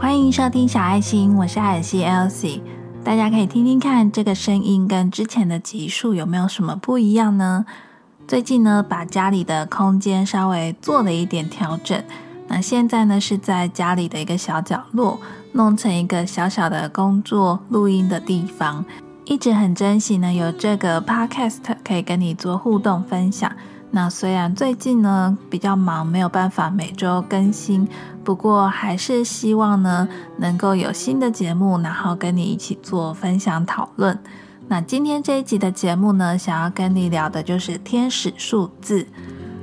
欢迎收听小爱心，我是艾尔西 Elsie。大家可以听听看，这个声音跟之前的集数有没有什么不一样呢？最近呢，把家里的空间稍微做了一点调整。那现在呢，是在家里的一个小角落，弄成一个小小的工作录音的地方。一直很珍惜呢，有这个 Podcast 可以跟你做互动分享。那虽然最近呢比较忙，没有办法每周更新，不过还是希望呢能够有新的节目，然后跟你一起做分享讨论。那今天这一集的节目呢，想要跟你聊的就是天使数字。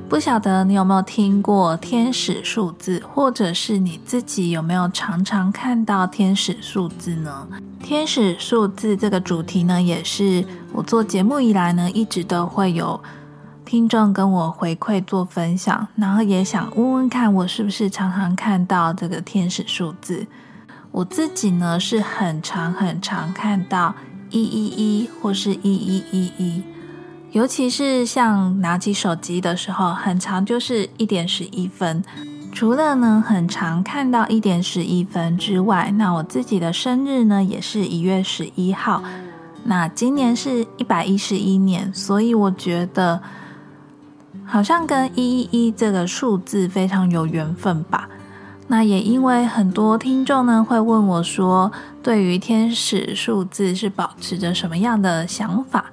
不晓得你有没有听过天使数字，或者是你自己有没有常常看到天使数字呢？天使数字这个主题呢，也是我做节目以来呢，一直都会有。听众跟我回馈做分享，然后也想问问看，我是不是常常看到这个天使数字？我自己呢是很常很常看到一一一或是一一一一，尤其是像拿起手机的时候，很长就是一点十一分。除了呢很常看到一点十一分之外，那我自己的生日呢也是一月十一号，那今年是一百一十一年，所以我觉得。好像跟一一一这个数字非常有缘分吧。那也因为很多听众呢会问我说，对于天使数字是保持着什么样的想法？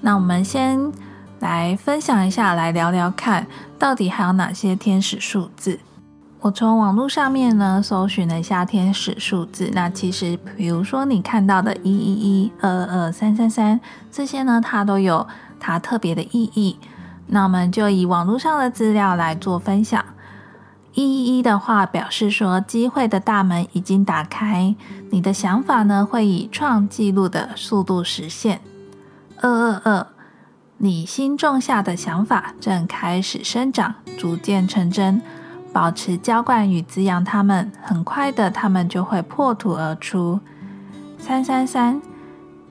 那我们先来分享一下，来聊聊看，到底还有哪些天使数字？我从网络上面呢搜寻了一下天使数字。那其实，比如说你看到的一一一、二二二、三三三这些呢，它都有它特别的意义。那我们就以网络上的资料来做分享。一一一的话表示说，机会的大门已经打开，你的想法呢会以创纪录的速度实现。二二二，你心种下的想法正开始生长，逐渐成真。保持浇灌与滋养它们，很快的，它们就会破土而出。三三三，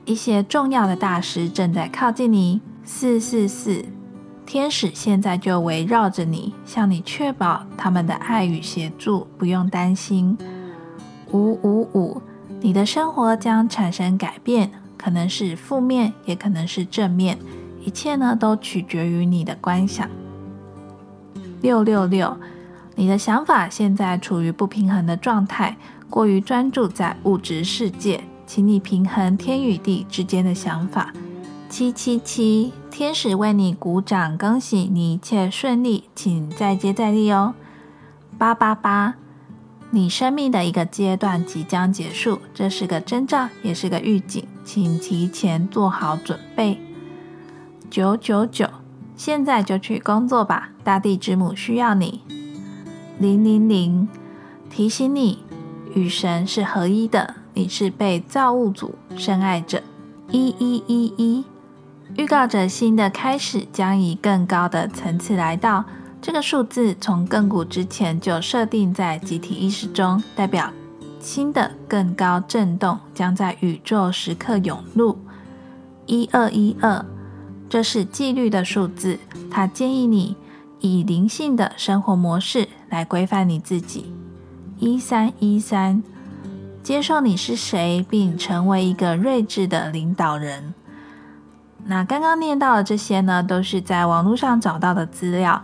一些重要的大师正在靠近你。四四四。天使现在就围绕着你，向你确保他们的爱与协助，不用担心。五五五，你的生活将产生改变，可能是负面，也可能是正面，一切呢都取决于你的观想。六六六，你的想法现在处于不平衡的状态，过于专注在物质世界，请你平衡天与地之间的想法。七七七，天使为你鼓掌，恭喜你一切顺利，请再接再厉哦。八八八，你生命的一个阶段即将结束，这是个征兆，也是个预警，请提前做好准备。九九九，现在就去工作吧，大地之母需要你。零零零，提醒你，与神是合一的，你是被造物主深爱着。一一一一。预告着新的开始将以更高的层次来到。这个数字从亘古之前就设定在集体意识中，代表新的更高震动将在宇宙时刻涌入。一二一二，这是纪律的数字，它建议你以灵性的生活模式来规范你自己。一三一三，接受你是谁，并成为一个睿智的领导人。那刚刚念到的这些呢，都是在网络上找到的资料。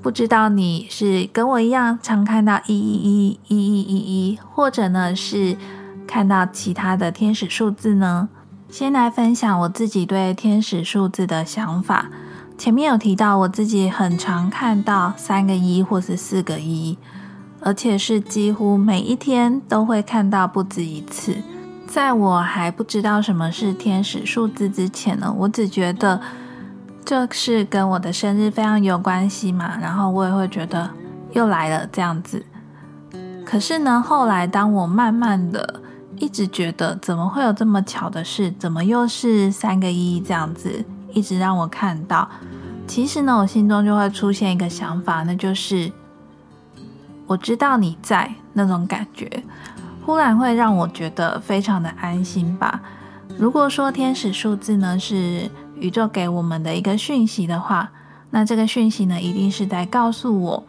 不知道你是跟我一样常看到一一一一一一一，或者呢是看到其他的天使数字呢？先来分享我自己对天使数字的想法。前面有提到，我自己很常看到三个一或是四个一，而且是几乎每一天都会看到不止一次。在我还不知道什么是天使数字之前呢，我只觉得这是跟我的生日非常有关系嘛，然后我也会觉得又来了这样子。可是呢，后来当我慢慢的一直觉得怎么会有这么巧的事，怎么又是三个一这样子，一直让我看到，其实呢，我心中就会出现一个想法，那就是我知道你在那种感觉。忽然会让我觉得非常的安心吧。如果说天使数字呢是宇宙给我们的一个讯息的话，那这个讯息呢一定是在告诉我，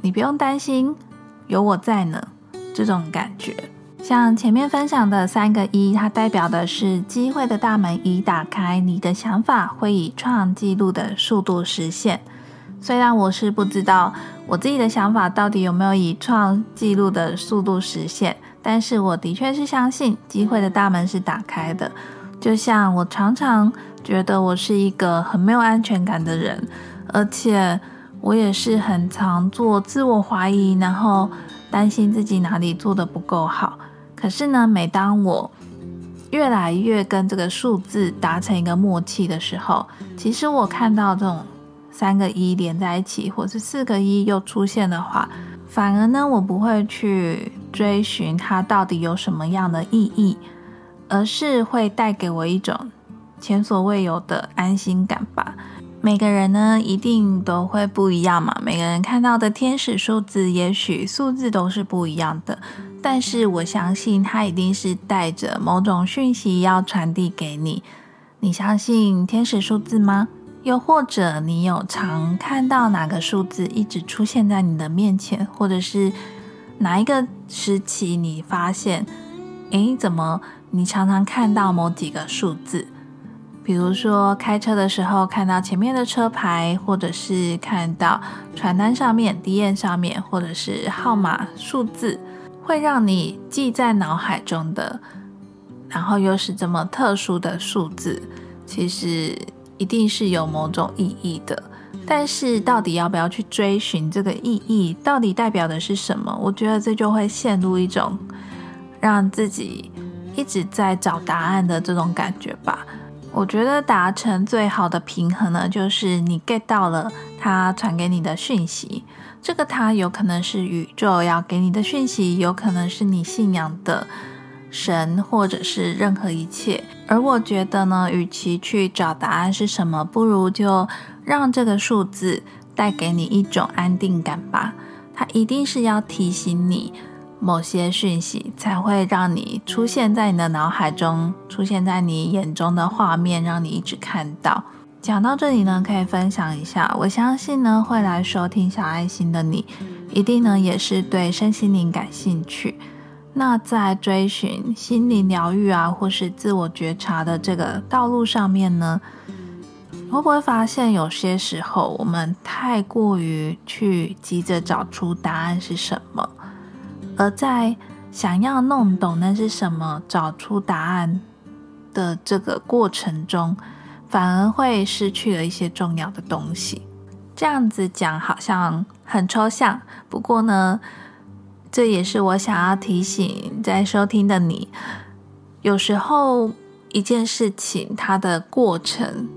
你不用担心，有我在呢。这种感觉。像前面分享的三个一，它代表的是机会的大门已打开，你的想法会以创纪录的速度实现。虽然我是不知道我自己的想法到底有没有以创纪录的速度实现，但是我的确是相信机会的大门是打开的。就像我常常觉得我是一个很没有安全感的人，而且我也是很常做自我怀疑，然后担心自己哪里做的不够好。可是呢，每当我越来越跟这个数字达成一个默契的时候，其实我看到这种三个一连在一起，或是四个一又出现的话，反而呢，我不会去追寻它到底有什么样的意义，而是会带给我一种前所未有的安心感吧。每个人呢，一定都会不一样嘛。每个人看到的天使数字，也许数字都是不一样的。但是我相信，它一定是带着某种讯息要传递给你。你相信天使数字吗？又或者你有常看到哪个数字一直出现在你的面前，或者是哪一个时期你发现，诶，怎么你常常看到某几个数字？比如说，开车的时候看到前面的车牌，或者是看到传单上面、D N 上面，或者是号码数字，会让你记在脑海中的，然后又是这么特殊的数字，其实一定是有某种意义的。但是，到底要不要去追寻这个意义，到底代表的是什么？我觉得这就会陷入一种让自己一直在找答案的这种感觉吧。我觉得达成最好的平衡呢，就是你 get 到了他传给你的讯息，这个他有可能是宇宙要给你的讯息，有可能是你信仰的神，或者是任何一切。而我觉得呢，与其去找答案是什么，不如就让这个数字带给你一种安定感吧。它一定是要提醒你。某些讯息才会让你出现在你的脑海中，出现在你眼中的画面，让你一直看到。讲到这里呢，可以分享一下，我相信呢，会来收听小爱心的你，一定呢也是对身心灵感兴趣。那在追寻心灵疗愈啊，或是自我觉察的这个道路上面呢，会不会发现有些时候我们太过于去急着找出答案是什么？而在想要弄懂那是什么、找出答案的这个过程中，反而会失去了一些重要的东西。这样子讲好像很抽象，不过呢，这也是我想要提醒在收听的你：有时候一件事情它的过程，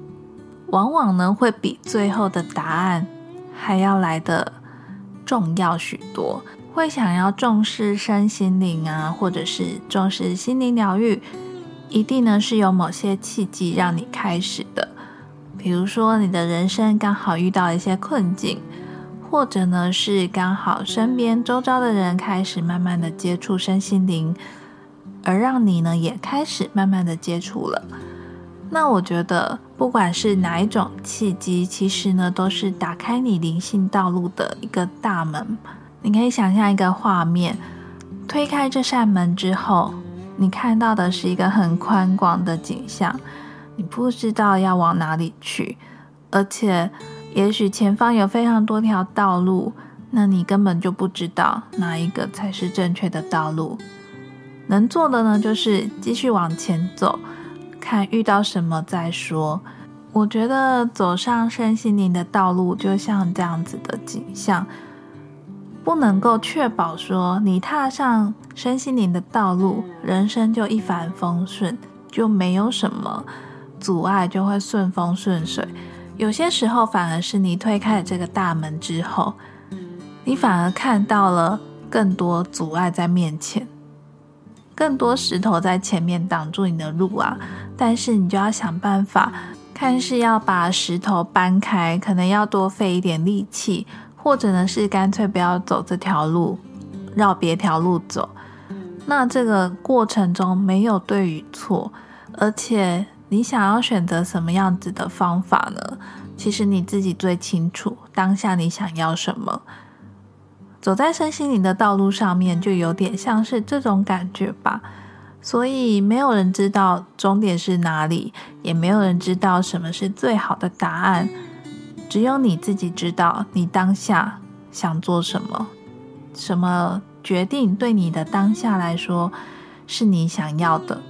往往呢会比最后的答案还要来的重要许多。会想要重视身心灵啊，或者是重视心灵疗愈，一定呢是有某些契机让你开始的。比如说，你的人生刚好遇到一些困境，或者呢是刚好身边周遭的人开始慢慢的接触身心灵，而让你呢也开始慢慢的接触了。那我觉得，不管是哪一种契机，其实呢都是打开你灵性道路的一个大门。你可以想象一个画面，推开这扇门之后，你看到的是一个很宽广的景象。你不知道要往哪里去，而且也许前方有非常多条道路，那你根本就不知道哪一个才是正确的道路。能做的呢，就是继续往前走，看遇到什么再说。我觉得走上身心灵的道路，就像这样子的景象。不能够确保说你踏上身心灵的道路，人生就一帆风顺，就没有什么阻碍，就会顺风顺水。有些时候反而是你推开了这个大门之后，你反而看到了更多阻碍在面前，更多石头在前面挡住你的路啊！但是你就要想办法，看是要把石头搬开，可能要多费一点力气。或者呢，是干脆不要走这条路，绕别条路走。那这个过程中没有对与错，而且你想要选择什么样子的方法呢？其实你自己最清楚当下你想要什么。走在身心灵的道路上面，就有点像是这种感觉吧。所以没有人知道终点是哪里，也没有人知道什么是最好的答案，只有你自己知道你当下想做什么，什么决定对你的当下来说是你想要的。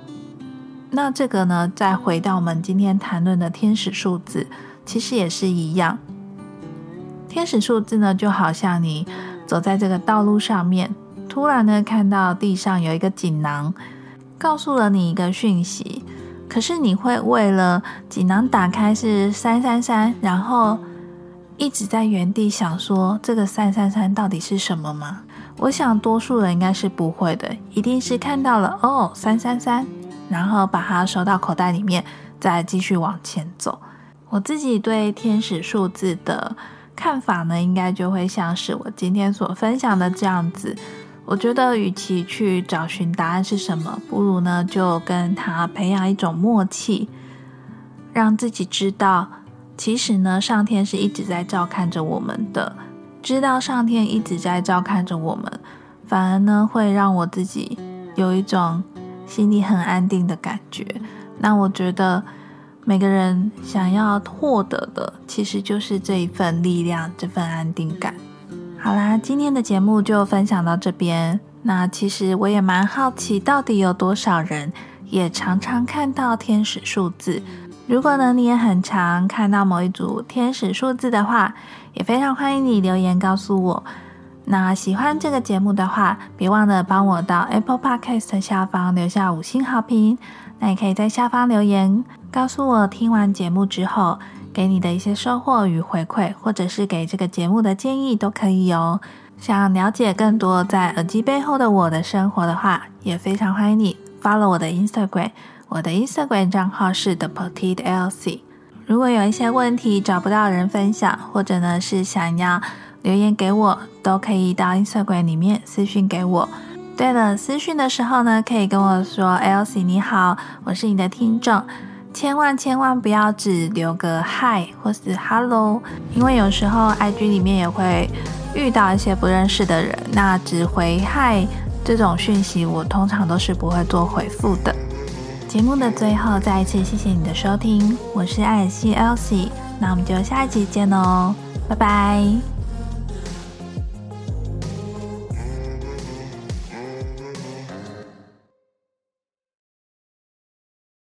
那这个呢，再回到我们今天谈论的天使数字，其实也是一样。天使数字呢，就好像你走在这个道路上面，突然呢看到地上有一个锦囊。告诉了你一个讯息，可是你会为了锦囊打开是三三三，然后一直在原地想说这个三三三到底是什么吗？我想多数人应该是不会的，一定是看到了哦三三三，然后把它收到口袋里面，再继续往前走。我自己对天使数字的看法呢，应该就会像是我今天所分享的这样子。我觉得，与其去找寻答案是什么，不如呢就跟他培养一种默契，让自己知道，其实呢上天是一直在照看着我们的。知道上天一直在照看着我们，反而呢会让我自己有一种心里很安定的感觉。那我觉得，每个人想要获得的，其实就是这一份力量，这份安定感。好啦，今天的节目就分享到这边。那其实我也蛮好奇，到底有多少人也常常看到天使数字？如果呢你也很常看到某一组天使数字的话，也非常欢迎你留言告诉我。那喜欢这个节目的话，别忘了帮我到 Apple Podcast 下方留下五星好评。那也可以在下方留言告诉我听完节目之后。给你的一些收获与回馈，或者是给这个节目的建议都可以哦。想了解更多在耳机背后的我的生活的话，也非常欢迎你 follow 我的 Instagram。我的 Instagram 账号是 The Petite Elsie。如果有一些问题找不到人分享，或者呢是想要留言给我，都可以到 Instagram 里面私讯给我。对了，私讯的时候呢，可以跟我说 Elsie 你好，我是你的听众。千万千万不要只留个 Hi 或是 Hello，因为有时候 IG 里面也会遇到一些不认识的人，那只回 Hi 这种讯息，我通常都是不会做回复的。节目的最后，再一次谢谢你的收听，我是艾尔西 Elsie，那我们就下一集见喽，拜拜。